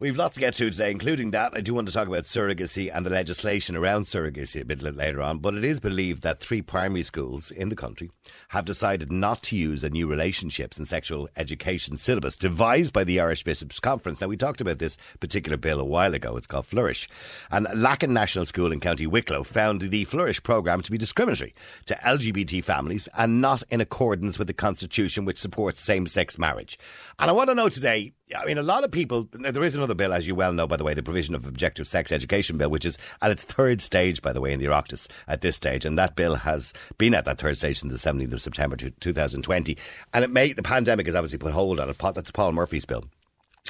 We've lots to get to today, including that. I do want to talk about surrogacy and the legislation around surrogacy a bit later on. But it is believed that three primary schools in the country have decided not to use a new relationships and sexual education syllabus devised by the Irish Bishops' Conference. Now, we talked about this particular bill a while ago. It's called Flourish. And Lacken National School in County Wicklow found the Flourish programme to be discriminatory to LGBT families and not in accordance with the Constitution, which supports same sex marriage. And I want to know today I mean, a lot of people. There is another bill, as you well know, by the way, the provision of objective sex education bill, which is at its third stage, by the way, in the Oireachtas at this stage, and that bill has been at that third stage since the 17th of September 2020, and it may the pandemic has obviously put hold on it. That's Paul Murphy's bill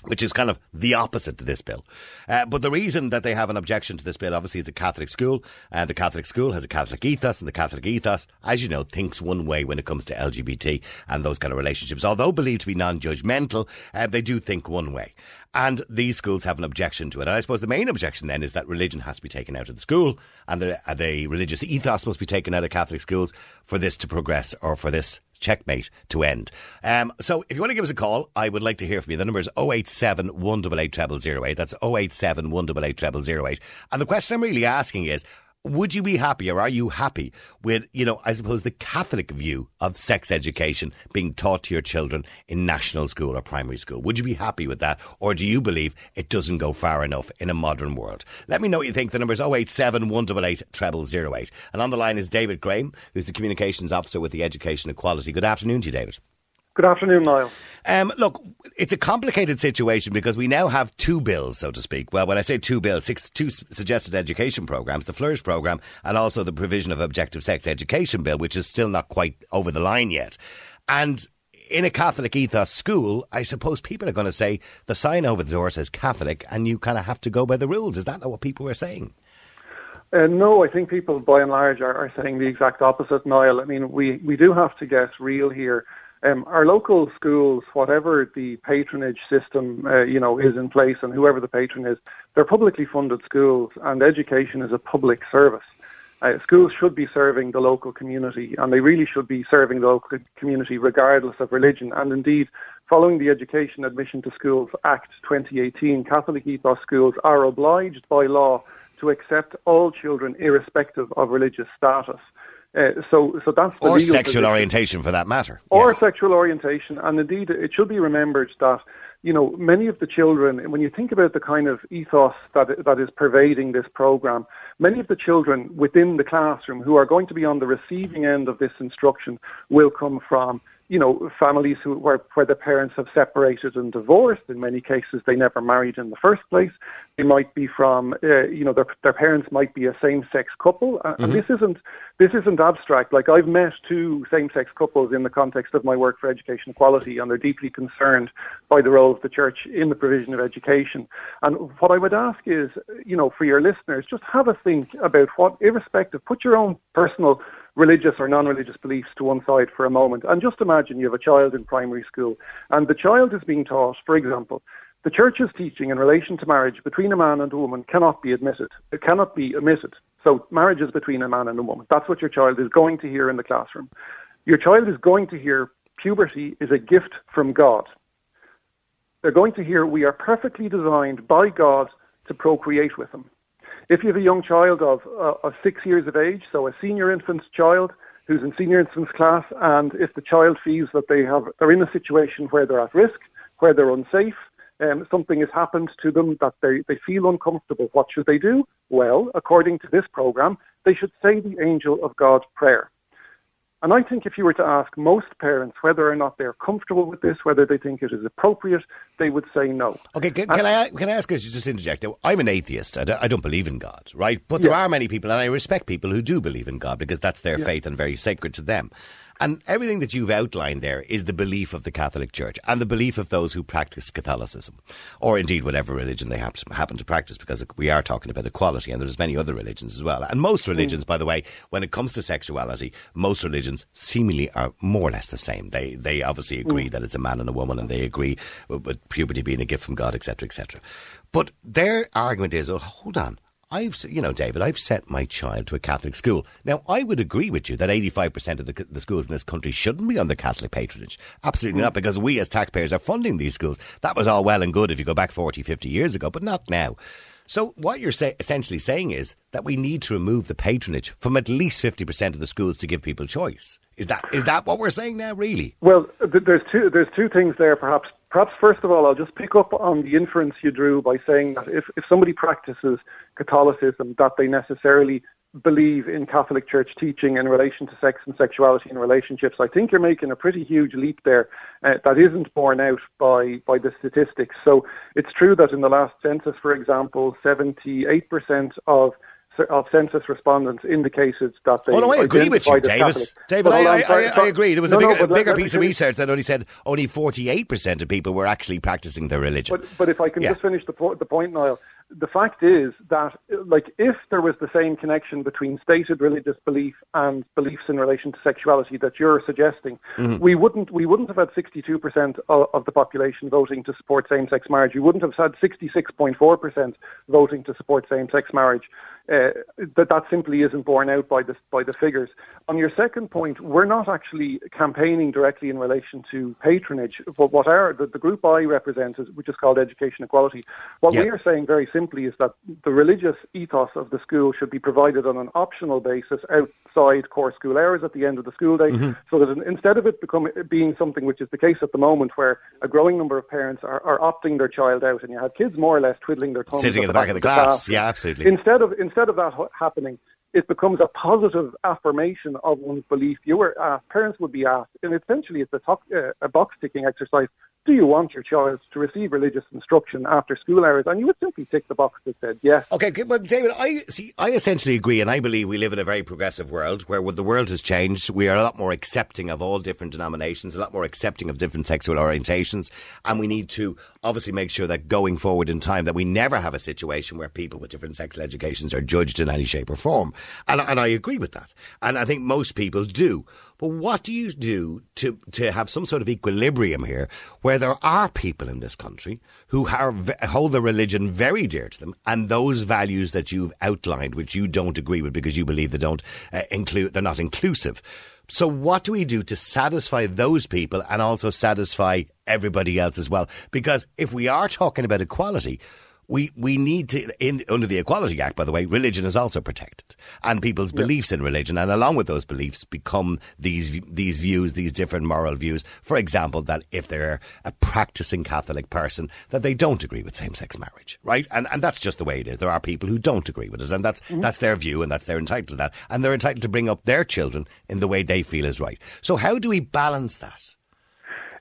which is kind of the opposite to this bill. Uh, but the reason that they have an objection to this bill, obviously, is a Catholic school, and the Catholic school has a Catholic ethos, and the Catholic ethos, as you know, thinks one way when it comes to LGBT and those kind of relationships. Although believed to be non-judgmental, uh, they do think one way. And these schools have an objection to it. And I suppose the main objection then is that religion has to be taken out of the school, and the, uh, the religious ethos must be taken out of Catholic schools for this to progress or for this checkmate to end. Um, so if you want to give us a call, I would like to hear from you. The number is 087 188 0008. That's 087 188 0008. And the question I'm really asking is, would you be happy or are you happy with, you know, I suppose the Catholic view of sex education being taught to your children in national school or primary school? Would you be happy with that? Or do you believe it doesn't go far enough in a modern world? Let me know what you think. The number is 087 188 0008. And on the line is David Graham, who's the Communications Officer with the Education Equality. Good afternoon to you, David. Good afternoon, Niall. Um, look, it's a complicated situation because we now have two bills, so to speak. Well, when I say two bills, six, two suggested education programs, the Flourish program, and also the provision of objective sex education bill, which is still not quite over the line yet. And in a Catholic ethos school, I suppose people are going to say the sign over the door says Catholic, and you kind of have to go by the rules. Is that not what people are saying? Uh, no, I think people by and large are, are saying the exact opposite, Niall. I mean, we, we do have to get real here. Um, our local schools, whatever the patronage system, uh, you know, is in place, and whoever the patron is, they're publicly funded schools, and education is a public service. Uh, schools should be serving the local community, and they really should be serving the local community regardless of religion. And indeed, following the Education Admission to Schools Act 2018, Catholic ethos schools are obliged by law to accept all children irrespective of religious status. Uh, so, so that's the or sexual position. orientation for that matter. or Yes. sexual orientation. And indeed, it should be remembered that you know many of the children, when you think about the kind of ethos that that is pervading this program, many of the children within the classroom who are going to be on the receiving end of this instruction will come from you know families who where where the parents have separated and divorced. In many cases, they never married in the first place. They might be from uh, you know their their parents might be a same sex couple, and, and this isn't this isn't abstract. Like I've met two same sex couples in the context of my work for education equality, and they're deeply concerned by the role of the church in the provision of education. And what I would ask is, you know, for your listeners, just have a think about what, irrespective, put your own personal religious or non-religious beliefs to one side for a moment, and just imagine you have a child in primary school, and the child is being taught, for example, the church's teaching in relation to marriage between a man and a woman cannot be admitted. It cannot be omitted. So marriage is between a man and a woman. That's what your child is going to hear in the classroom. Your child is going to hear puberty is a gift from God. They're going to hear we are perfectly designed by God to procreate with Him. If you have a young child of, uh, of six years of age, so a senior infant's child who's in senior infant's class, and if the child feels that they have they're in a situation where they're at risk, where they're unsafe, um, something has happened to them that they, they feel uncomfortable, what should they do? Well, according to this program, they should say the angel of God prayer. And I think if you were to ask most parents whether or not they're comfortable with this, whether they think it is appropriate, they would say no. Okay, can, can I can I ask us to just interject? I'm an atheist. I don't, I don't believe in God, right? But there Yeah. are many people, and I respect people who do believe in God because that's their faith and very sacred to them. And everything that you've outlined there is the belief of the Catholic Church and the belief of those who practice Catholicism, or indeed whatever religion they happen, to practice, because we are talking about equality, and there's many other religions as well. And most mm. religions, by the way, when it comes to sexuality, most religions seemingly are more or less the same. They they obviously mm. agree that it's a man and a woman, and they agree with, with puberty being a gift from God, etc., etc. But their argument is, oh, hold on. I've, you know, David, I've sent my child to a Catholic school. Now, I would agree with you that 85% of the, the schools in this country shouldn't be under Catholic patronage. Absolutely not, mm. because we as taxpayers are funding these schools. That was all well and good if you go back 40, 50 years ago, but not now. So, what you're say, essentially saying is that we need to remove the patronage from at least 50% of the schools to give people choice. Is that is that what we're saying now, really? Well, th- there's two there's two things there. Perhaps perhaps first of all, I'll just pick up on the inference you drew by saying that if if somebody practices Catholicism, that they necessarily believe in Catholic Church teaching in relation to sex and sexuality and relationships. I think you're making a pretty huge leap there uh, that isn't borne out by, by the statistics. So it's true that in the last census, for example, 78% of of census respondents indicated that they. Oh no, I agree with you, David. David, I, I, I, I, agree. There was no, a bigger, no, bigger piece of research that only said only forty-eight percent of people were actually practicing their religion. But, but if I can yeah. just finish the, po- the point, Niall, the fact is that, like, if there was the same connection between stated religious belief and beliefs in relation to sexuality that you're suggesting, mm-hmm. we wouldn't we wouldn't have had 62% of, of, the population voting to support same-sex marriage. You wouldn't have had 66.4% voting to support same-sex marriage. Uh, that that simply isn't borne out by the by the figures. On your second point, we're not actually campaigning directly in relation to patronage. But what our the, the group I represent, is, which is called Education Equality, what yeah. we are saying very simply is that the religious ethos of the school should be provided on an optional basis outside core school hours at the end of the school day, mm-hmm. so that instead of it becoming being something which is the case at the moment, where a growing number of parents are, are opting their child out, and you have kids more or less twiddling their thumbs sitting at the back, back of the class. class. Yeah, absolutely. Instead of instead of that happening, it becomes a positive affirmation of one's belief. You were asked, parents would be asked, and essentially it's a, to- uh, a box ticking exercise do you want your child to receive religious instruction after school hours? And you would simply tick the box that said yes. Okay, good but David, I see. I essentially agree, and I believe we live in a very progressive world where the world has changed. We are a lot more accepting of all different denominations, a lot more accepting of different sexual orientations, and we need to obviously make sure that going forward in time that we never have a situation where people with different sexual educations are judged in any shape or form. And, and I agree with that, and I think most people do. But what do you do to, to have some sort of equilibrium here where there are people in this country who hold their religion very dear to them and those values that you've outlined, which you don't agree with because you believe they don't uh, include, they're not inclusive. So what do we do to satisfy those people and also satisfy everybody else as well? Because if we are talking about equality, we, we need to, in, under the Equality Act, by the way, religion is also protected. And people's yeah. beliefs in religion, and along with those beliefs, become these, these views, these different moral views. For example, that if they're a practicing Catholic person, that they don't agree with same sex marriage, right? And, and that's just the way it is. There are people who don't agree with it, and that's, mm-hmm. that's their view, and that's, they're entitled to that. And they're entitled to bring up their children in the way they feel is right. So how do we balance that?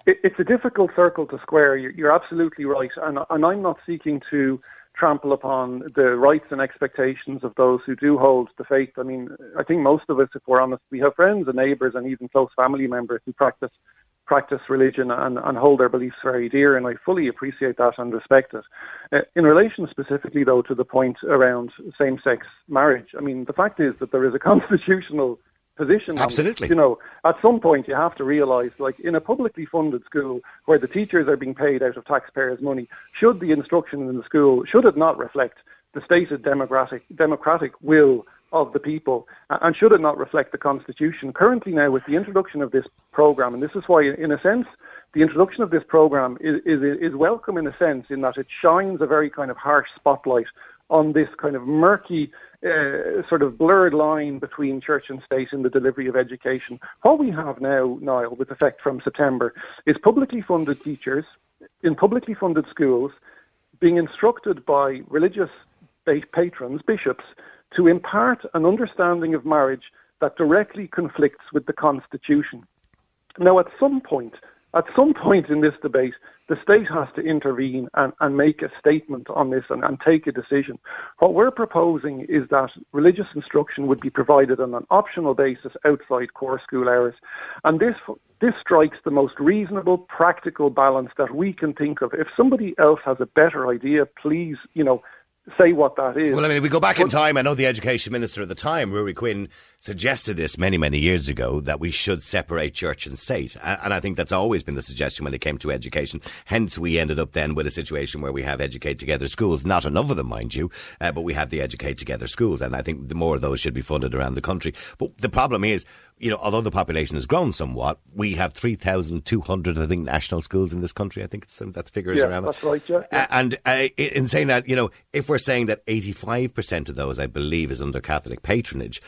It's a difficult circle to square. You're absolutely right, and, I'm not seeking to trample upon the rights and expectations of those who do hold the faith. I mean, I think most of us, if we're honest, we have friends and neighbours and even close family members who practice practice religion and, and hold their beliefs very dear, and I fully appreciate that and respect it. Uh, in relation specifically, though, to the point around same-sex marriage, I mean, the fact is that there is a constitutional position. Absolutely. you know, at some point you have to realise, like in a publicly funded school where the teachers are being paid out of taxpayers' money, should the instruction in the school should it not reflect the stated democratic democratic will of the people, and should it not reflect the constitution? Currently, now with the introduction of this program, and this is why, in a sense, the introduction of this program is, is, is welcome in a sense in that it shines a very kind of harsh spotlight on this kind of murky uh, sort of blurred line between church and state in the delivery of education. What we have now, Niall, with effect from September, is publicly funded teachers in publicly funded schools being instructed by religious patrons, bishops, to impart an understanding of marriage that directly conflicts with the Constitution. Now, at some point, at some point in this debate, the state has to intervene and, and make a statement on this and, and, take a decision. What we're proposing is that religious instruction would be provided on an optional basis outside core school hours. And this, this strikes the most reasonable, practical balance that we can think of. If somebody else has a better idea, please, you know, say what that is. Well, I mean, if we go back but, in time, I know the education minister at the time, Ruairi Quinn, suggested this many, many years ago that we should separate church and state. And I think that's always been the suggestion when it came to education. Hence, we ended up then with a situation where we have educate together schools, not enough of them, mind you, uh, but we have the educate together schools. And I think the more of those should be funded around the country. But the problem is, you know, although the population has grown somewhat, we have 3,200, I think, national schools in this country. I think it's, um, that figure is yeah, around that's right, yeah. Uh, and uh, in saying that, you know, if we're saying that 85% of those, I believe, is under Catholic patronage,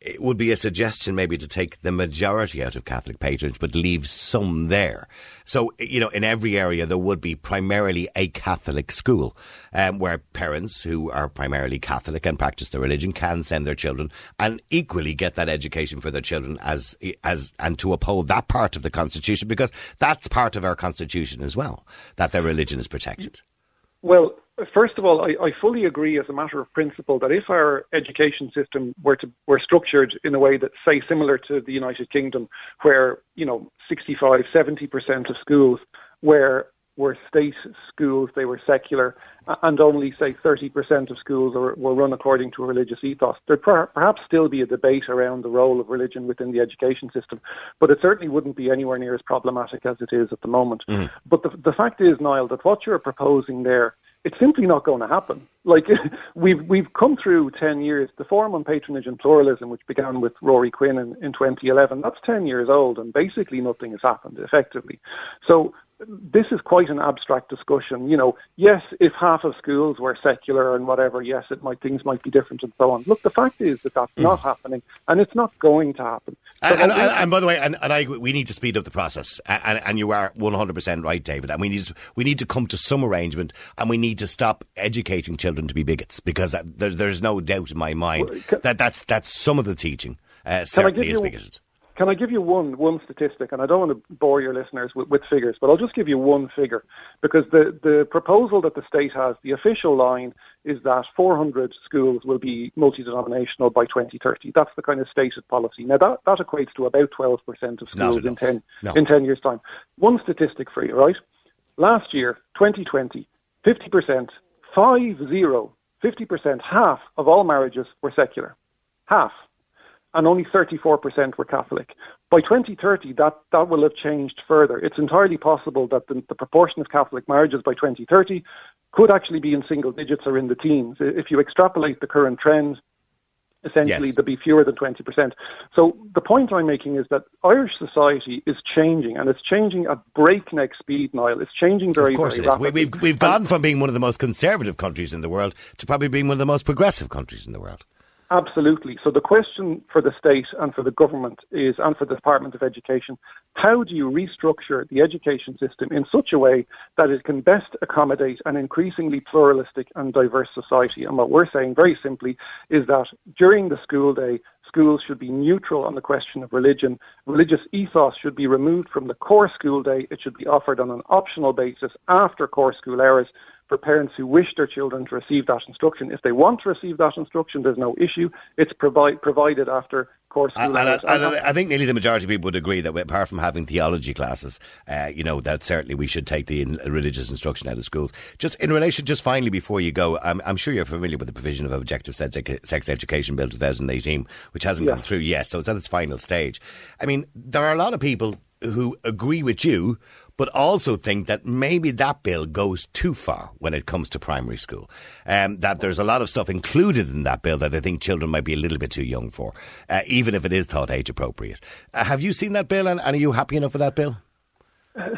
it would be a suggestion maybe to take the majority out of Catholic patronage, but leave some there. So, you know, in every area there would be primarily a Catholic school, um, where parents who are primarily Catholic and practice their religion can send their children and equally get that education for their children as, as, and to uphold that part of the Constitution because that's part of our Constitution as well, that their religion is protected. Well, First of all, I, I, fully agree as a matter of principle that if our education system were to were structured in a way that, say, similar to the United Kingdom, where you know 65, 70 percent of schools were were state schools, they were secular, and only say 30 percent of schools were, were run according to a religious ethos, there'd per, perhaps still be a debate around the role of religion within the education system, but it certainly wouldn't be anywhere near as problematic as it is at the moment. Mm. But the, the fact is, Niall, that what you're proposing there it's simply not going to happen. Like we've we've come through ten years. The Forum on Patronage and Pluralism, which began with Ruairi Quinn in, in 2011, that's ten years old, and basically nothing has happened effectively. So this is quite an abstract discussion. You know, yes, if half of schools were secular and whatever, yes, it might things might be different and so on. Look, the fact is that that's mm. not happening, and it's not going to happen. And, and, and, and, by the way, and, I, we need to speed up the process. And, you are one hundred percent right, David. And we need we need to come to some arrangement, and we need to stop educating children to be bigots because there, there's no doubt in my mind well, can, that that's that's some of the teaching uh, certainly is bigoted. Can I give you one one statistic? And I don't want to bore your listeners with, with figures, but I'll just give you one figure because the the proposal that the state has, the official line is that 400 schools will be multi-denominational by 2030. That's the kind of stated policy. Now that that equates to about 12% of schools in 10 no. in 10 years time. One statistic for you, right? Last year, 2020, 50%, five zero, 50%, half of all marriages were secular. Half and only 34% were Catholic. By 2030, that, that will have changed further. It's entirely possible that the, the, proportion of Catholic marriages by 2030 could actually be in single digits or in the teens. If you extrapolate the current trend, essentially yes. there'll be fewer than 20%. So the point I'm making is that Irish society is changing, and it's changing at breakneck speed, Niall. It's changing very, of course very rapidly. We, we've, we've gone from being one of the most conservative countries in the world to probably being one of the most progressive countries in the world. Absolutely. So the question for the state and for the government is, and for the Department of Education, how do you restructure the education system in such a way that it can best accommodate an increasingly pluralistic and diverse society? And what we're saying very simply is that during the school day, schools should be neutral on the question of religion. Religious ethos should be removed from the core school day. It should be offered on an optional basis after core school hours for parents who wish their children to receive that instruction. If they want to receive that instruction, there's no issue. It's provi- provided after course and, and, and, I think nearly the majority of people would agree that apart from having theology classes, uh, you know, that certainly we should take the religious instruction out of schools. Just in relation, just finally before you go, I'm, I'm sure you're familiar with the provision of Objective Sex Education Bill 2018, which hasn't yeah. come through yet, so it's at its final stage. I mean, there are a lot of people who agree with you but also think that maybe that bill goes too far when it comes to primary school. Um, that there's a lot of stuff included in that bill that they think children might be a little bit too young for, uh, even if it is thought age appropriate. Uh, have you seen that bill and, and, are you happy enough with that bill?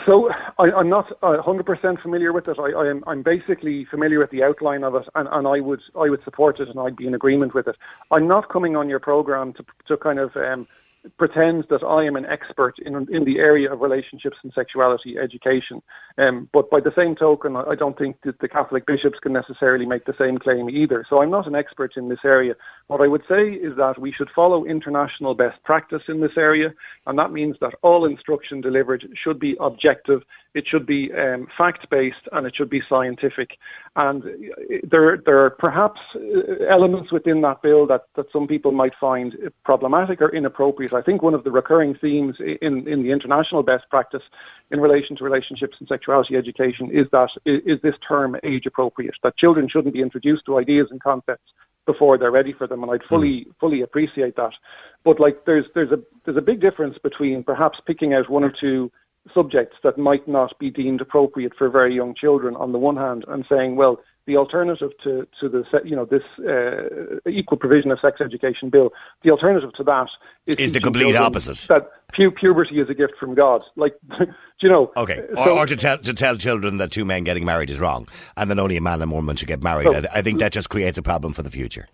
So I, am not 100% familiar with it. I, am I'm basically familiar with the outline of it, and, and, I would I would support it, and I'd be in agreement with it. I'm not coming on your program to to kind of um, pretends that I am an expert in in the area of relationships and sexuality education. Um, but by the same token, I don't think that the Catholic bishops can necessarily make the same claim either. So I'm not an expert in this area. What I would say is that we should follow international best practice in this area, and that means that all instruction delivered should be objective, it should be um, fact-based, and it should be scientific. And there, there are perhaps uh, elements within that bill that, that some people might find problematic or inappropriate. I think one of the recurring themes in, in the international best practice in relation to relationships and sexuality education is that is this term age appropriate, that children shouldn't be introduced to ideas and concepts before they're ready for them, and I'd fully mm. fully appreciate that. But like, there's there's a there's a big difference between perhaps picking out one or two subjects that might not be deemed appropriate for very young children on the one hand, and saying, well, the alternative to, to the you know this uh, equal provision of sex education bill, the alternative to that is, is the complete opposite. That pu- puberty is a gift from God. Like, you know? Okay, or, so, or, to tell to tell children that two men getting married is wrong, and that only a man and woman should get married. So, I, I think that just creates a problem for the future.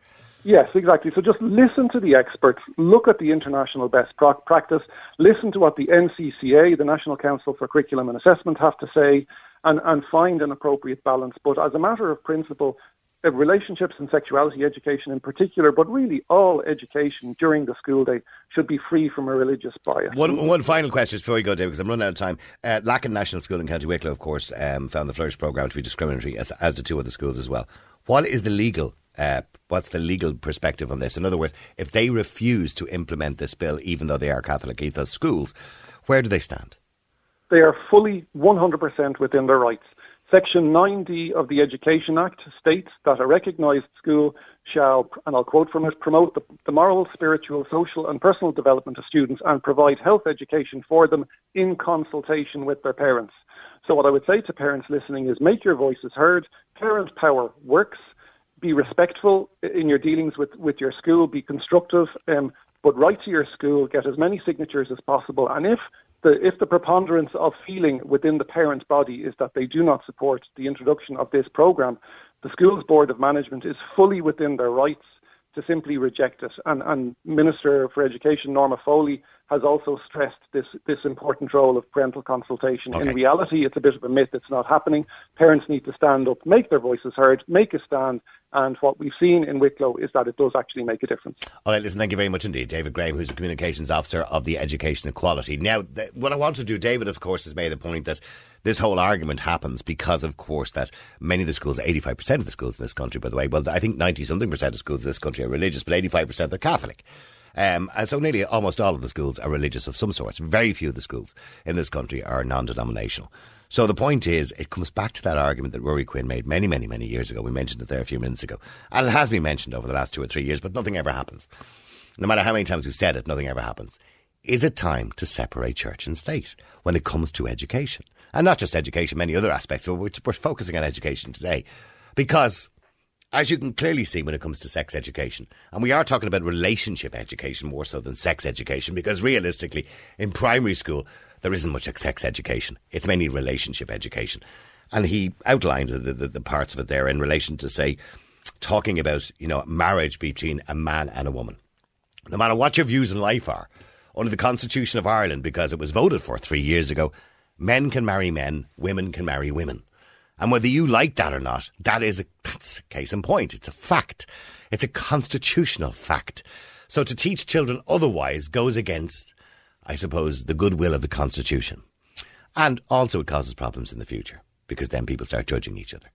Yes, exactly. So just listen to the experts, look at the international best practice, listen to what the NCCA, the National Council for Curriculum and Assessment, have to say, and, and find an appropriate balance. But as a matter of principle, uh, relationships and sexuality education in particular, but really all education during the school day should be free from a religious bias. One, one final question before we go, David, because I'm running out of time. Uh, Lacken National School in County Wicklow, of course, um, found the Flourish programme to be discriminatory, as, as the two other schools as well. What is the legal uh, what's the legal perspective on this? In other words, if they refuse to implement this bill, even though they are Catholic ethos schools, where do they stand? They are fully 100% within their rights. Section 9D of the Education Act states that a recognised school shall, and I'll quote from it, promote the, the, moral, spiritual, social, and personal development of students and provide health education for them in consultation with their parents. So, what I would say to parents listening is make your voices heard. Parent power works be respectful in your dealings with, with your school, be constructive, um, but write to your school, get as many signatures as possible. And if the, if the preponderance of feeling within the parent body is that they do not support the introduction of this programme, the school's board of management is fully within their rights to simply reject it. And, and Minister for Education Norma Foley has also stressed this, this important role of parental consultation. Okay. In reality, it's a bit of a myth. It's not happening. Parents need to stand up, make their voices heard, make a stand. And what we've seen in Wicklow is that it does actually make a difference. All right, listen, thank you very much indeed. David Graham, who's the Communications Officer of the Education Equality. Now, th- what I want to do, David, of course, has made a point that this whole argument happens because, of course, that many of the schools, 85% of the schools in this country, by the way, well, I think 90 something percent of schools in this country are religious, but 85% are Catholic. Um, and so nearly almost all of the schools are religious of some sort. Very few of the schools in this country are non denominational. So the point is, it comes back to that argument that Ruairi Quinn made many, many, many years ago. We mentioned it there a few minutes ago. And it has been mentioned over the last two or three years, but nothing ever happens. No matter how many times we've said it, nothing ever happens. Is it time to separate church and state when it comes to education? And not just education, many other aspects, but we're, we're focusing on education today. Because as you can clearly see when it comes to sex education, and we are talking about relationship education more so than sex education, because realistically, in primary school, there isn't much sex education. It's mainly relationship education. And he outlined the, the, the parts of it there in relation to, say, talking about, you know, marriage between a man and a woman. No matter what your views in life are, under the Constitution of Ireland, because it was voted for three years ago, men can marry men, women can marry women. And whether you like that or not, that is a, that's a case in point. It's a fact. It's a constitutional fact. So to teach children otherwise goes against, I suppose, the goodwill of the Constitution. And also it causes problems in the future because then people start judging each other.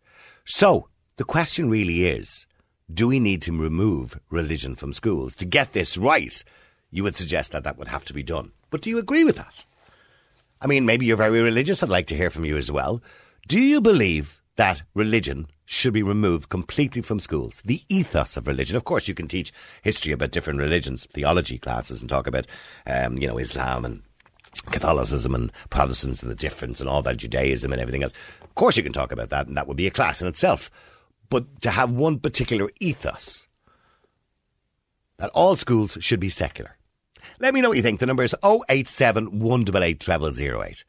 So the question really is, do we need to remove religion from schools? To get this right, you would suggest that that would have to be done. But do you agree with that? I mean, maybe you're very religious. I'd like to hear from you as well. Do you believe that religion should be removed completely from schools? The ethos of religion. Of course, you can teach history about different religions, theology classes, and talk about, um, you know, Islam and Catholicism and Protestants and the difference and all that, Judaism and everything else. Of course, you can talk about that, and that would be a class in itself. But to have one particular ethos that all schools should be secular. Let me know what you think. The number is 087 188 0008.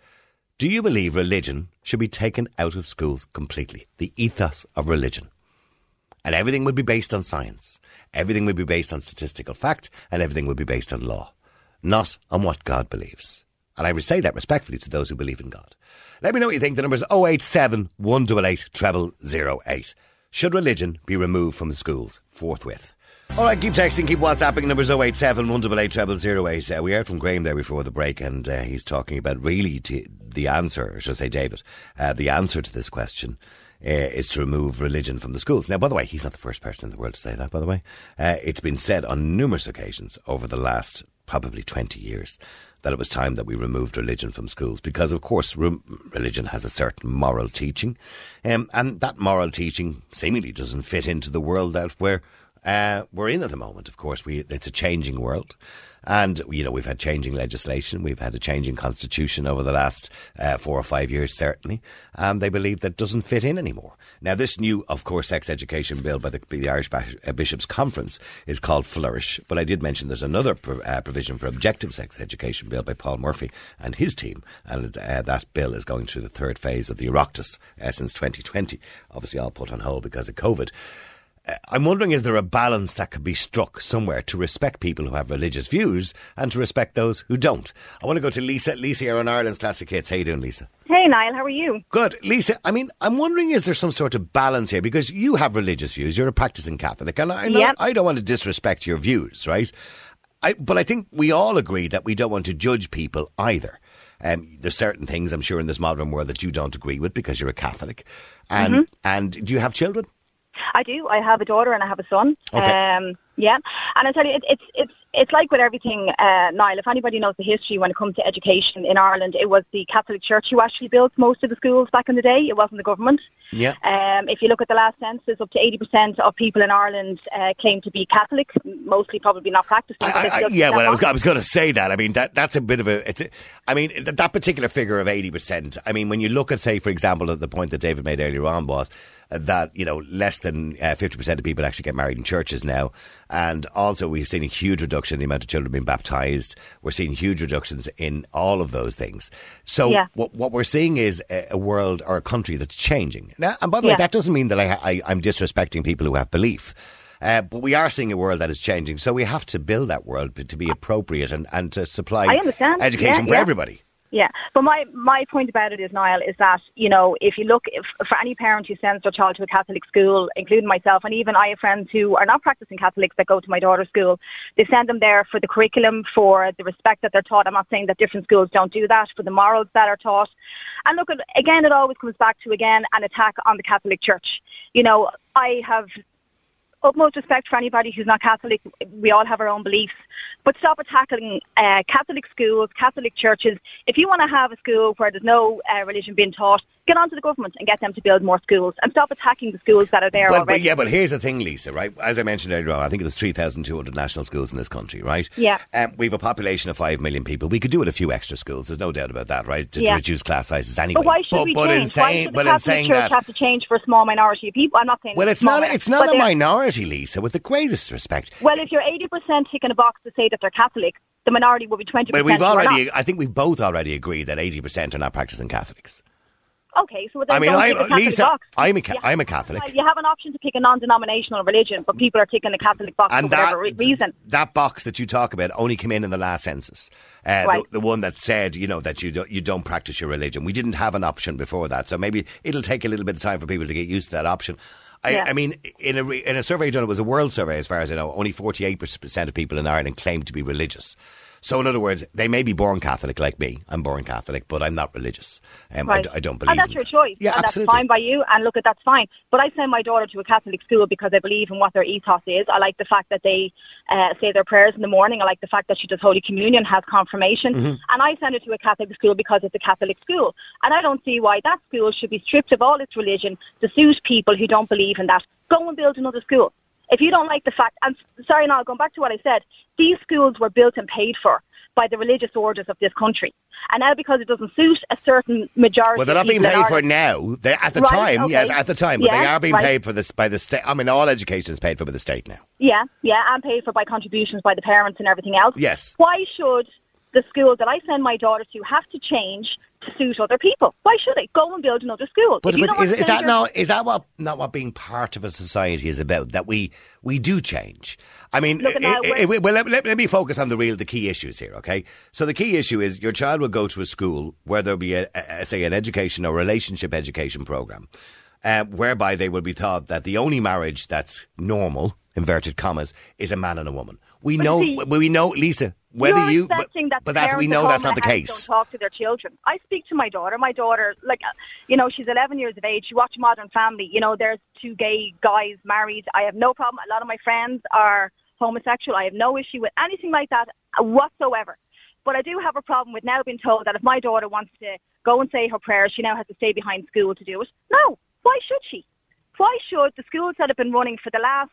Do you believe religion should be taken out of schools completely? The ethos of religion. And everything would be based on science. Everything would be based on statistical fact, and everything would be based on law, not on what God believes. And I say that respectfully to those who believe in God. Let me know what you think. The number is 087 188 0008. Should religion be removed from schools forthwith? All right, keep texting, keep WhatsApping. Numbers 087 188 0008. Uh, we heard from Graham there before the break, and uh, he's talking about really t- the answer, should say, David, uh, the answer to this question. Uh, is to remove religion from the schools. Now, by the way, he's not the first person in the world to say that, by the way. Uh, it's been said on numerous occasions over the last probably 20 years that it was time that we removed religion from schools because, of course, re- religion has a certain moral teaching. Um, and that moral teaching seemingly doesn't fit into the world out where uh, we're in at the moment. Of course, we it's a changing world. And, you know, we've had changing legislation. We've had a changing constitution over the last uh, four or five years, certainly. And they believe that doesn't fit in anymore. Now, this new, of course, sex education bill by the, by the Irish uh, Bishops' Conference is called Flourish. But I did mention there's another uh, provision for objective sex education bill by Paul Murphy and his team. And uh, that bill is going through the third phase of the Oireachtas uh, since 2020. Obviously, all put on hold because of COVID. I'm wondering is there a balance that could be struck somewhere to respect people who have religious views and to respect those who don't? I want to go to Lisa. Lisa here on Ireland's Classic Hits. How you doing, Lisa? Hey, Niall. How are you? Good. Lisa, I mean, I'm wondering is there some sort of balance here? Because you have religious views. You're a practicing Catholic. And I, yep. I don't want to disrespect your views, right? I, but I think we all agree that we don't want to judge people either. Um, there's certain things I'm sure in this modern world that you don't agree with because you're a Catholic. And, mm-hmm. and do you have children? I do. I have a daughter and I have a son. Okay. Um, yeah, and I tell you, it, it's it's it's like with everything, uh, Niall. If anybody knows the history when it comes to education in Ireland, it was the Catholic Church who actually built most of the schools back in the day. It wasn't the government. Yeah. Um, if you look at the last census, up to eighty percent of people in Ireland uh, claim to be Catholic. Mostly, probably not practicing. I, I, yeah, well, I was I was going to say that. I mean, that that's a bit of a. It's. A, I mean, that particular figure of eighty percent. I mean, when you look at, say, for example, at the point that David made earlier on was that you know less than uh, fifty uh, percent of people actually get married in churches now, and also we've seen a huge reduction in the amount of children being baptised. We're seeing huge reductions in all of those things. So yeah. what what we're seeing is a, a, world or a country that's changing. Now, and by the yeah. way, that doesn't mean that I, I I'm disrespecting people who have belief. Uh, but we are seeing a world that is changing, so we have to build that world to be appropriate and, and to supply education yeah, for everybody. Yeah, but my my point about it is, Niall, is that you know if you look if, for any parent who sends their child to a Catholic school, including myself, and even I have friends who are not practicing Catholics that go to my daughter's school, they send them there for the curriculum, for the respect that they're taught. I'm not saying that different schools don't do that, for the morals that are taught. And look, again, it always comes back to again an attack on the Catholic Church. You know, I have utmost respect for anybody who's not Catholic. We all have our own beliefs. But stop attacking uh, Catholic schools, Catholic churches. If you want to have a school where there's no uh, religion being taught, get on to the government and get them to build more schools and stop attacking the schools that are there but, already. But yeah, but here's the thing, Lisa, right? As I mentioned earlier on, I think there's 3,200 national schools in this country, right? Yeah. Um, we have a population of 5 million people. We could do it a few extra schools, there's no doubt about that, right? To, yeah. to reduce class sizes anyway. But why should but, we but change? In saying, why should the Catholic Church that, have to change for a small minority of people? I'm not saying Well, it's not, it's not a minority, Lisa, with the greatest respect. Well, if you're 80% ticking a box to say that they're Catholic, the minority will be 20%. Well, we've already, I think we've both already agreed that 80% are not practicing Catholics. Okay, so I mean, I'm, Lisa, box. I'm a, I'm a Catholic. You have an option to pick a non-denominational religion, but people are taking the Catholic box and for that, whatever reason. That box that you talk about only came in in the last census. Uh, right. the, the, one that said, you know, that you don't, you don't practice your religion. We didn't have an option before that, so maybe it'll take a little bit of time for people to get used to that option. I, yeah. I, mean, in a in a survey done, it was a world survey, as far as I know. Only forty eight percent of people in Ireland claim to be religious. So, in other words, they may be born Catholic like me. I'm born Catholic, but I'm not religious. Um, right. I, I, don't believe. And that's your choice. Yeah, and absolutely. that's fine by you. And look, at that's fine. But I send my daughter to a Catholic school because I believe in what their ethos is. I like the fact that they uh, say their prayers in the morning. I like the fact that she does Holy Communion, has confirmation. Mm-hmm. And I send her to a Catholic school because it's a Catholic school. And I don't see why that school should be stripped of all its religion to suit people who don't believe in that. Go and build another school. If you don't like the fact, and sorry now, going back to what I said, these schools were built and paid for by the religious orders of this country. And now because it doesn't suit a certain majority Well, they're not being paid for now. They, at the right, time, okay. yes, at the time, but yeah, they are being right. paid for this by the state. I mean, all education is paid for by the state now. Yeah, yeah, and paid for by contributions by the parents and everything else. Yes. Why should the school that I send my daughter to have to change suit other people. Why should they go and build another school? But, but is, is that your... not is that what not what being part of a society is about? That we we do change. I mean, now, it, it, well, let, let, let, me focus on the real the key issues here. Okay, so the key issue is your child will go to a school where there'll be a, a say an education or relationship education program. Uh, whereby they will be taught that the only marriage that's normal, inverted commas, is a man and a woman. We but know, see, we know, Lisa, whether You're you, but, that but that's we know that's not the case. Don't talk to their children. I speak to my daughter. My daughter, like, uh, you know, she's 11 years of age. She watches Modern Family. You know, there's two gay guys married. I have no problem. A lot of my friends are homosexual. I have no issue with anything like that whatsoever. But I do have a problem with now being told that if my daughter wants to go and say her prayers, she now has to stay behind school to do it. No. Why should she? Why should the schools that have been running for the last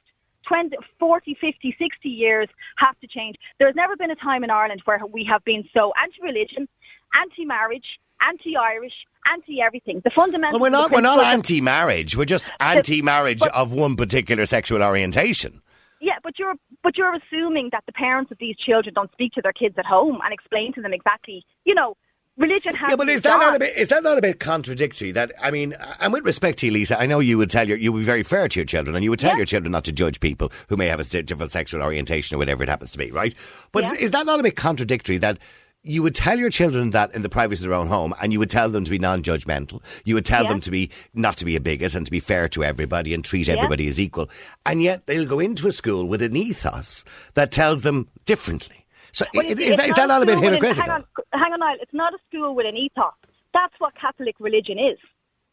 20, 40, 50, 60 years have to change. There's never been a time in Ireland where we have been so anti-religion, anti-marriage, anti-Irish, anti-everything. The fundamental. Well, we're not. We're not anti-marriage. We're just anti-marriage but- of one particular sexual orientation. Yeah, but you're but you're assuming that the parents of these children don't speak to their kids at home and explain to them exactly. You know, religion has. Yeah, but is that not a bit? Is that not a bit contradictory? That I mean, uh, and with respect to you, Lisa, I know you would tell your you would be very fair to your children, and you would tell Yeah. your children not to judge people who may have a different sexual orientation or whatever it happens to be, right? But Yeah. is, is that not a bit contradictory that? You would tell your children that in the privacy of their own home, and you would tell them to be non-judgmental. You would tell Yeah. them to be not to be a bigot and to be fair to everybody and treat Yeah. everybody as equal. And yet they'll go into a school with an ethos that tells them differently. So Well, i- it's- is, that, that not a bit with an- hypocritical? Hang on, hang on, Niall. It's not a school with an ethos. That's what Catholic religion is.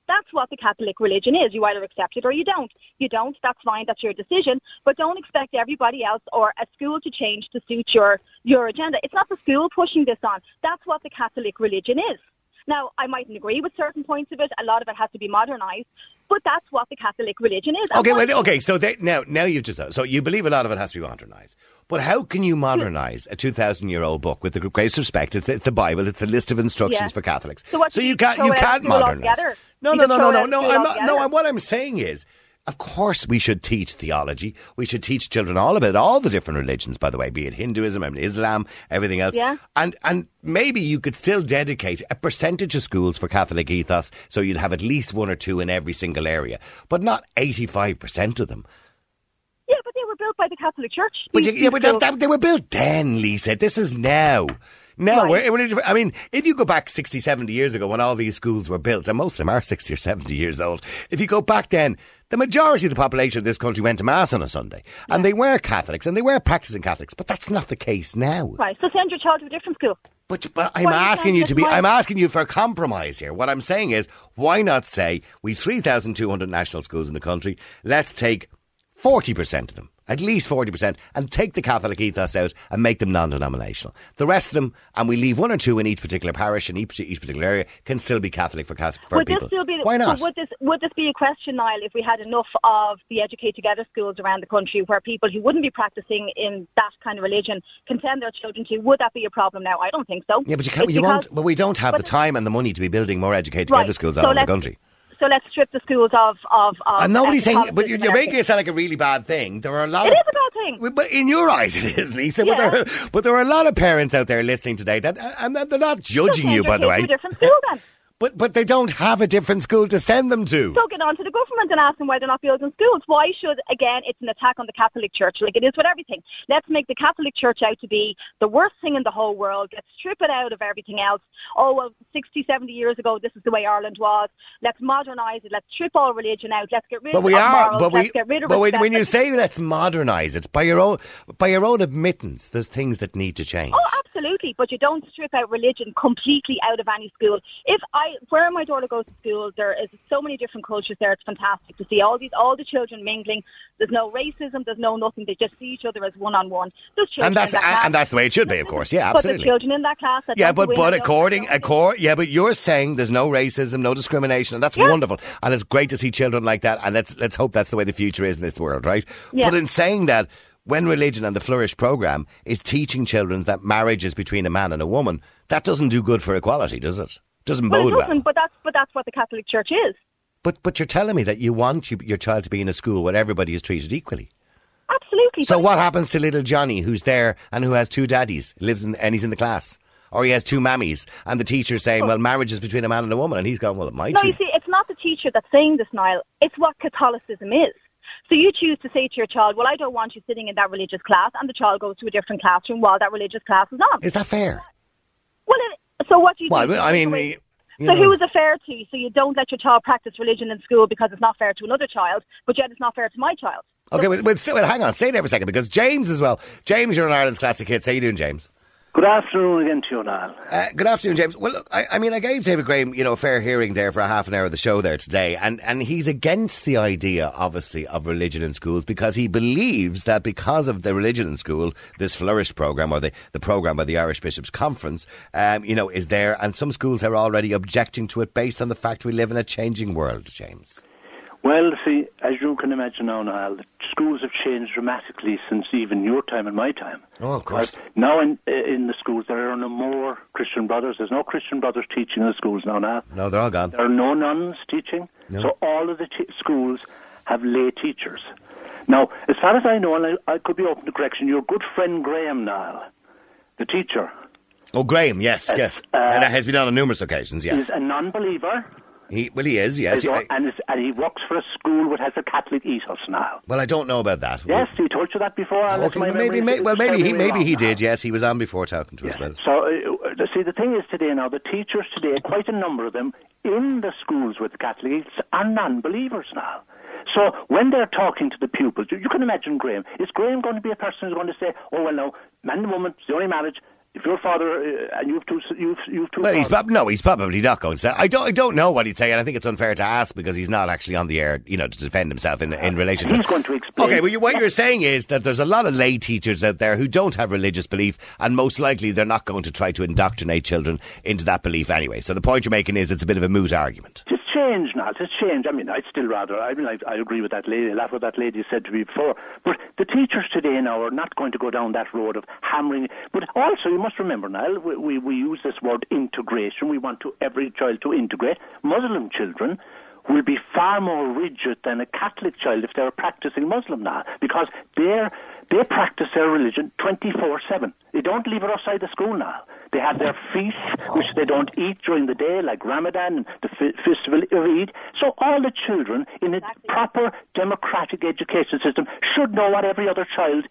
That's what the Catholic religion is. You either accept it or you don't. You don't, that's fine, that's your decision. But don't expect everybody else or a school to change to suit your, your agenda. It's not the school pushing this on. That's what the Catholic religion is. Now, I mightn't agree with certain points of it. A lot of it has to be modernised. But that's what the Catholic religion is. Okay, well, okay. So they, now, now you've just so you believe a lot of it has to be modernised. But how can you modernise a two thousand year old book with the greatest respect? It's the, it's the Bible. It's the list of instructions Yeah. for Catholics. So do you can't you can't modernise. No, no, no, no, no, no. I'm not, no. What I'm saying is. Of course, we should teach theology. We should teach children all about all the different religions, by the way, be it Hinduism and Islam, everything else. Yeah. And and maybe you could still dedicate a percentage of schools for Catholic ethos, so you'd have at least one or two in every single area, but not eighty-five percent of them. Yeah, but they were built by the Catholic Church. But you, yeah, but that, that- they were built then, Lisa. This is now. Now, Right. we're, we're in a different- I mean, if you go back 60, 70 years ago when all these schools were built, and most of them are 60 or 70 years old, if you go back then, the majority of the population of this country went to Mass on a Sunday. And they were Catholics, and they were practicing Catholics, but that's not the case now. Right, so send your child to a different school. But, but I'm Why asking you to be, mind- I'm asking you for a compromise here. What I'm saying is, why not say we've 3,200 national schools in the country, let's take 40% of them, at least 40%, and take the Catholic ethos out and make them non-denominational. The rest of them, and we leave one or two in each particular parish and each, each particular area, can still be Catholic for, Catholic, for would people. this still be why not? Would this would this be a question, Niall, if we had enough of the Educate Together schools around the country where people who wouldn't be practicing in that kind of religion can send their children to? Would that be a problem now? I don't think so. yeah, but you can't, It's you because- won't, but we don't have the time and the money to be building more educated Right, together schools so over the country. So let's strip the schools of of. of And nobody's saying, but you're, you're making it sound like a really bad thing. There are a lot It of. is a bad thing. But in your eyes, it is, Lisa. But, Yeah. there, but there are a lot of parents out there listening today that, and that they're not judging you, by the way. different school then. But but they don't have a different school to send them to. So get on to the government and ask them why they're not building schools. Why should, again, it's an attack on the Catholic Church, like it is with everything. Let's make the Catholic Church out to be the worst thing in the whole world. Let's strip it out of everything else. Oh, well, 60, 70 years ago, this is the way Ireland was. Let's modernise it. Let's strip all religion out. Let's get rid But we of are. morals. But Let's we. get rid of But when, respect. when you say let's modernise it, by your own by your own admittance, there's things that need to change. Oh, absolutely. But you don't strip out religion completely out of any school. If I, where my daughter goes to school, there is so many different cultures there. It's fantastic to see all these, all the children mingling. There's no racism. There's no nothing. They just see each other as one on one. Children and that's that and that's the way it should be, of course. Yeah, absolutely. But the children in that class. That Yeah, but but according accord, yeah, but you're saying there's no racism, no discrimination, and that's Yeah. wonderful, and it's great to see children like that, and let's let's hope that's the way the future is in this world, right? Yeah. But in saying that, when religion and the Flourish program is teaching children that marriage is between a man and a woman, that doesn't do good for equality, does it? Doesn't Well, bode it doesn't. well. But that's but that's what the Catholic Church is. But but you're telling me that you want you, your child to be in a school where everybody is treated equally. Absolutely. So what happens to little Johnny who's there and who has two daddies, lives in and he's in the class? Or he has two mammies and the teacher's saying, Well, marriage is between a man and a woman and he's going, Well it might No, you see, it's not the teacher that's saying this, Niall. It's what Catholicism is. So you choose to say to your child, well, I don't want you sitting in that religious class, and the child goes to a different classroom while that religious class is on. Is that fair? Well, it, so what do you Well, do? I mean, So so know. who is it fair to? So you don't let your child practice religion in school because it's not fair to another child, but yet it's not fair to my child. Okay, well, well, well, hang on, stay there for a second because James as well. James, you're an Ireland's classic hits. How you doing, James? Good afternoon again to you, Niall. Uh, good afternoon, James. Well, look, I, I mean, I gave David Graham, you know, a fair hearing there for a half an hour of the show there today, and, and he's against the idea, obviously, of religion in schools because he believes that because of the religion in school, this Flourish program or the, the program by the Irish Bishops Conference, um, you know, is there, and some schools are already objecting to it based on the fact we live in a changing world, James. Well, see, as you can imagine now, Niall, the schools have changed dramatically since even your time and my time. Oh, of course. Now in in the schools there are no more Christian brothers. There's no Christian brothers teaching in the schools now. Now No, they're all gone. there are no nuns teaching. No. So all of the t- schools have lay teachers. Now, as far as I know, and I, I could be open to correction, your good friend Graham Niall, the teacher, Oh, Graham, yes, Yes, yes. uh, and that has been on on numerous occasions, yes. is a non-believer. He, well, he is, yes. He- I- and, he works for a school which has a Catholic ethos now. well, I don't know about that. Yes, he told you that before. unless Okay, maybe, may, well, maybe he, maybe he now. did. Yes, he was on before talking to us about it. So, uh, uh, see, the thing is today now, the teachers today, quite a number of them in the schools with the Catholics are non-believers now. So when they're talking to the pupils, you, you can imagine Graham. Is Graham going to be a person who's going to say, "Oh well, no, man and woman, it's the only marriage. If your father uh, and you've two, you've you've two." Well, he's prob- no, he's probably not going to say. I don't, I don't know what he'd say, and I think it's unfair to ask because he's not actually on the air, you know, to defend himself in in relation. He's to going to explain. Okay, well, you, what you're saying is that there's a lot of lay teachers out there who don't have religious belief, and most likely they're not going to try to indoctrinate children into that belief anyway. So the point you're making is it's a bit of a moot argument. Changed now. It's changed. I mean, I'd still rather. I mean, I, I agree with that lady. A lot what that lady said to me before. But the teachers today now are not going to go down that road of hammering. But also, you must remember, Niall, we, we, we use this word integration. We want to every child to integrate. Muslim children will be far more rigid than a Catholic child if they're practicing Muslim now, because they're they practice their religion 24/7. They don't leave it outside the school now. They have their feasts, which they don't eat during the day, like Ramadan and the f- festival of Eid. So all the children in a proper democratic education system should know what every other child.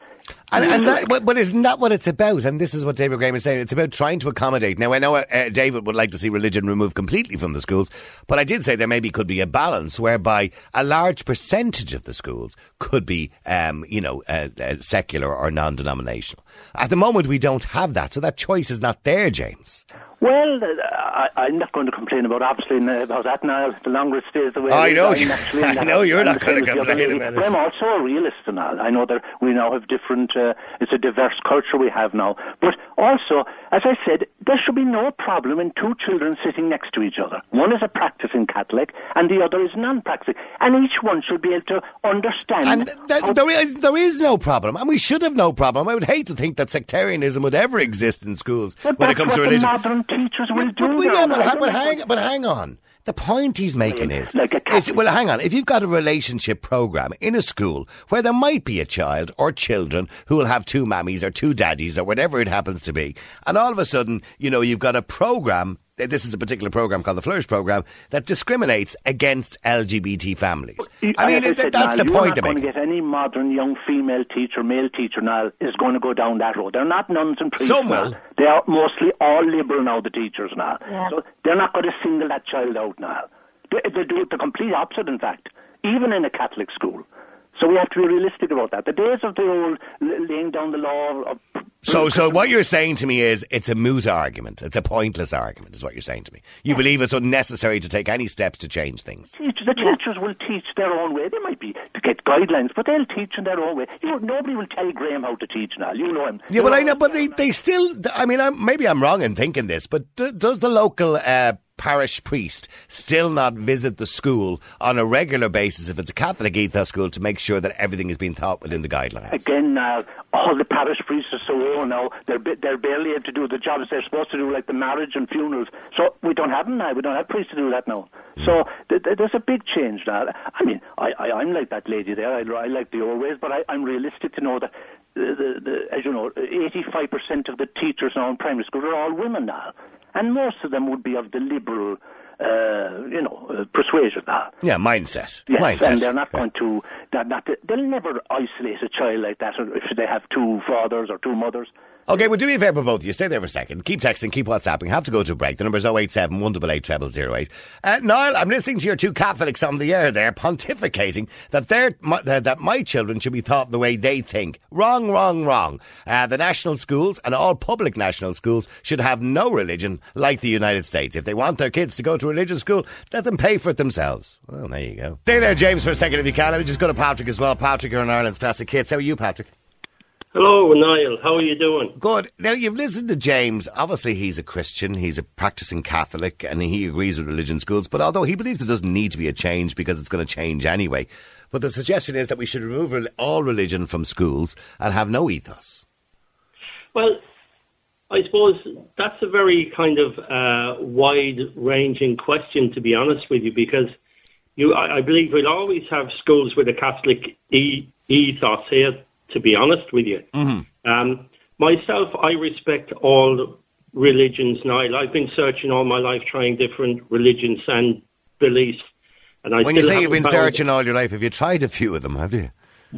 And, and that, but, but isn't that what it's about? And this is what David Graham is saying. It's about trying to accommodate. Now, I know uh, David would like to see religion removed completely from the schools, but I did say there maybe could be a balance whereby a large percentage of the schools could be, um, you know, uh, uh, secular or non-denominational. At the moment, we don't have that, so that choice is not there, James. Well, uh, I, I'm not going to complain about obviously about that now. The longer it stays the way I know you- I know you're I'm not the other complain about it. But I'm also a realist and. I know that we now have different. Uh, it's a diverse culture we have now. But also, as I said, there should be no problem in two children sitting next to each other. One is a practicing Catholic, and the other is non-practicing, and each one should be able to understand. And th- how- there, is, there is no problem, and we should have no problem. I would hate to think that sectarianism would ever exist in schools when it comes to religion. Teachers will But, do. but, now, yeah, but, ha- but hang, but hang on. The point he's making is, Like is, well, hang on. If you've got a relationship program in a school where there might be a child or children who will have two mammies or two daddies or whatever it happens to be, and all of a sudden, you know, you've got a program. This is a particular program called the Flourish program that discriminates against LGBT families. I mean, as it- said, that's Niall, the you're point not I'm going to get any modern young female teacher, male teacher now is going to go down that road. They're not nuns and priests. Some now. will. They are mostly all liberal now. The teachers now, Yeah. so they're not going to single that child out now. They, they do it the complete opposite, in fact, even in a Catholic school. So we have to be realistic about that. The days of the old laying down the law of So, so what you're saying to me is it's a moot argument. It's a pointless argument, is what you're saying to me. You believe it's unnecessary to take any steps to change things. Teach, the teachers will teach their own way. They might be to get guidelines, but they'll teach in their own way. You know, nobody will tell Graham how to teach now. You know him. Yeah, but I know, but they, they still. I mean, I'm, maybe I'm wrong in thinking this, but d- does the local uh, parish priest still not visit the school on a regular basis if it's a Catholic ethos school to make sure that everything is being taught within the guidelines? Again, now all the parish priests are so old now. They're they're barely able to do the jobs they're supposed to do, like the marriage and funerals. So we don't have them now. We don't have priests to do that now. Hmm. So th- th- there's a big change now. I mean, I, I I'm like that lady there. I, I like the old ways, but I, I'm realistic to know that. The, the, the, as you know, 85% of the teachers now in primary school are all women now, and most of them would be of the liberal, uh, you know, uh, persuasion now. Yeah, mindset. Yes, mindset. and they're not Yeah. going to. They're not, they'll never isolate a child like that if they have two fathers or two mothers. Okay, well, do me a favour, both of you. Stay there for a second. Keep texting, keep WhatsApping. Have to go to a break. The number's 087 188 0008. Uh, Niall, I'm listening to your two Catholics on the air there pontificating that, their, that my children should be taught the way they think. Wrong, wrong, wrong. Uh, the national schools and all public national schools should have no religion like the United States. If they want their kids to go to religious school, let them pay for it themselves. Well, there you go. Stay there, James, for a second if you can. Let me just go to Patrick as well. Patrick, you're in Ireland's Classic Hits. How are you, Patrick? Hello, Niall. How are you doing? Good. Now, you've listened to James. Obviously, he's a Christian. He's a practicing Catholic and he agrees with religion schools. But although he believes there doesn't need to be a change because it's going to change anyway. But the suggestion is that we should remove all religion from schools and have no ethos. Well, I suppose that's a very kind of uh, wide-ranging question, to be honest with you, because you, I, I believe we'll always have schools with a Catholic e- ethos here. To be honest with you, um, myself, I respect all religions. Niall, I've been searching all my life, trying different religions and beliefs. And I When you say you've been searching all your life, have you tried a few of them, have you?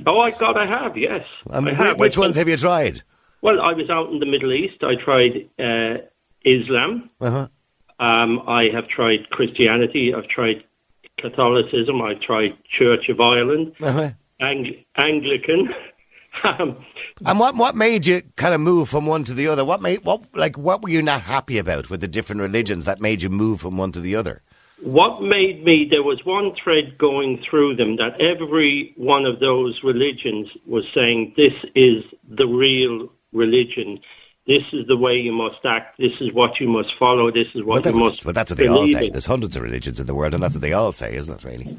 Oh, I God, I have. Yes, I I have. wh- which I- ones have you tried? Well, I was out in the Middle East. I tried uh, Islam. Uh-huh. Um, I have tried Christianity. I've tried Catholicism. I've tried Church of Ireland, Uh-huh. Ang- Anglican. Um, And what what made you kind of move from one to the other? What made what like what were you not happy about with the different religions that made you move from one to the other? what made me, there was one thread going through them that every one of those religions was saying, this is the real religion. This is the way you must act. This is what you must follow. This is what But, you must but that's what they all say. in. There's hundreds of religions in the world, and that's what they all say, isn't it? Really?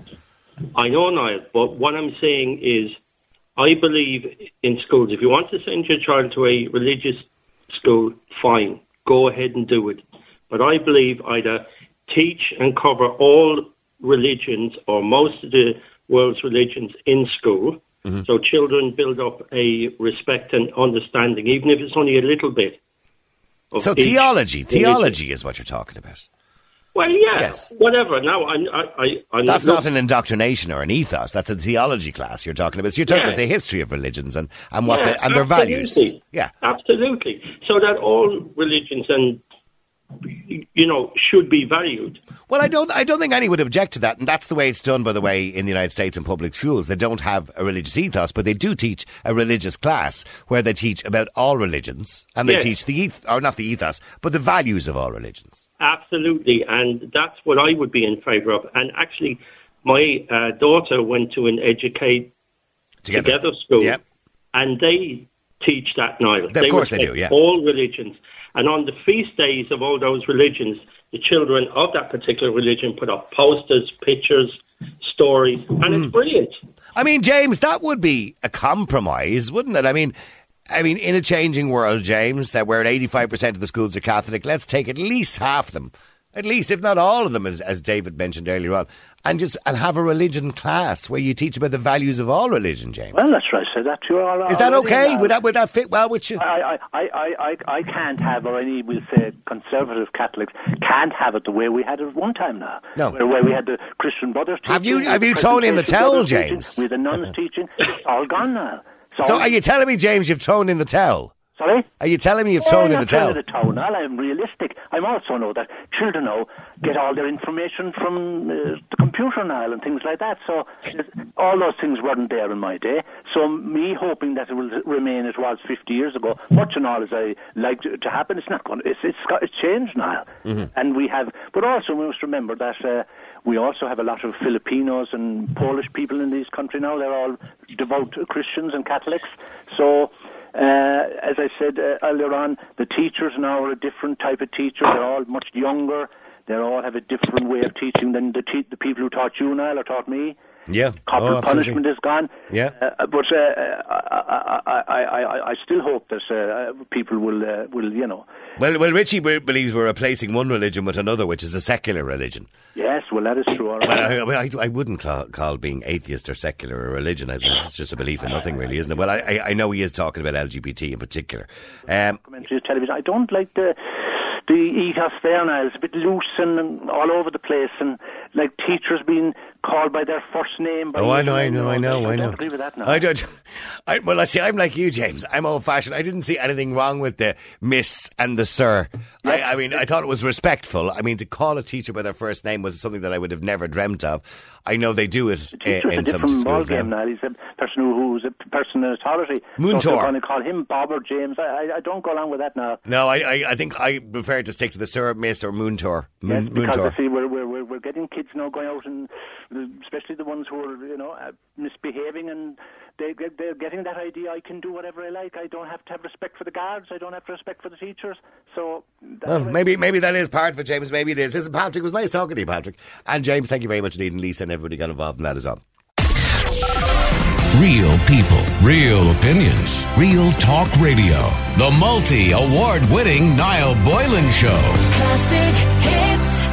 I know, Niall, but what I'm saying is, I believe in schools. If you want to send your child to a religious school, fine, go ahead and do it. But I believe either teach and cover all religions or most of the world's religions in school, mm-hmm. so children build up a respect and understanding, even if it's only a little bit. of So theology, religion. theology is what you're talking about. Well, yeah, Yes. whatever. Now, I, I, I'm That's not not an indoctrination or an ethos. That's a theology class you're talking about. So you're talking Yeah. about the history of religions and, and what Yeah, the, and their values. Yeah. Absolutely. So that all religions and you know should be valued. Well, I don't. I don't think any would object to that, and that's the way it's done, by the way, in the United States in public schools. They don't have a religious ethos, but they do teach a religious class where they teach about all religions, and they Yeah. teach the eth- or not the ethos, but the values of all religions. Absolutely, and that's what I would be in favour of. And actually, my uh, daughter went to an educate Together, together school, Yep. and they teach that Niall. Of they course they do, yeah. All religions, and on the feast days of all those religions, the children of that particular religion put up posters, pictures, stories, and Hmm. it's brilliant. I mean, James, that would be a compromise, wouldn't it? I mean, I mean, in a changing world, James, that where eighty-five percent of the schools are Catholic, let's take at least half them, at least if not all of them, as, as David mentioned earlier on, and just and have a religion class where you teach about the values of all religion, James. Well, that's right. So that you are. Is that okay? now. Would that would that fit well with you? I, I, I, I, I can't have, or any, we'll say, conservative Catholics can't have it the way we had it at one time now. No. Where, where we had the Christian brothers. Have you- have you thrown in the towel, teaching, James? We had the nuns teaching. It's all gone now. So are you telling me, James, you've thrown in the towel? Sorry? Are you telling me you've Yeah, thrown in the towel? the towel. Now, I'm realistic. I also know that children now get all their information from uh, the computer now and things like that. So all those things weren't there in my day. So me hoping that it will remain as it was 50 years ago, much and all as I like to, to happen, it's not going. It's it's got it's changed now, and we have. But also we must remember that. Uh, we also have a lot of Filipinos and Polish people in this country now. They're all devout Christians and Catholics. So uh, as I said uh, earlier on, the teachers now are a different type of teacher. They're all much younger. They all have a different way of teaching than the, te- the people who taught you, Niall, or taught me. Yeah. Corporal Oh, punishment is gone. Yeah. Uh, but uh, I, I, I, I, I still hope that uh, people will, uh, will, you know. Well, well, Richie believes we're replacing one religion with another, which is a secular religion. Yes, well, that is true. right. Well, I, I, I wouldn't call, call being atheist or secular a religion. I- It's just a belief in nothing, really, isn't it? Well, I, I, know he is talking about LGBT in particular. Um, television. I don't like the the ethos there now. It's a bit loose and all over the place, and like teachers being called by their first name. By oh, I know, I know, I know, I know. I don't agree with that now. I don't. I, well, I see. I'm like you, James. I'm old-fashioned. I didn't see anything wrong with the Miss and the Sir. I, I mean, I thought it was respectful. I mean, to call a teacher by their first name was something that I would have never dreamt of. I know they do it a in some schools game now. now. He's a person who, who's a person in authority. Múinteoir. So they're going to call him Bob or James. I, I, don't go along with that now. No, I, I, I think I prefer to stick to the Sir, Miss, or Múinteoir. Moon, Yes, Moon because see, we're, we're, we're, we're getting kids now going out and, especially the ones who are, you know, uh, misbehaving and they, they're getting that idea. I can do whatever I like. I don't have to have respect for the guards. I don't have to respect for the teachers. So well, maybe maybe that is part of it, James. Maybe it is. Listen, Patrick, it was nice talking to you, Patrick. And James, thank you very much indeed, and Lisa and everybody got involved in that as well. Real people, real opinions, real talk radio. The multi award winning Niall Boylan Show. Classic hits.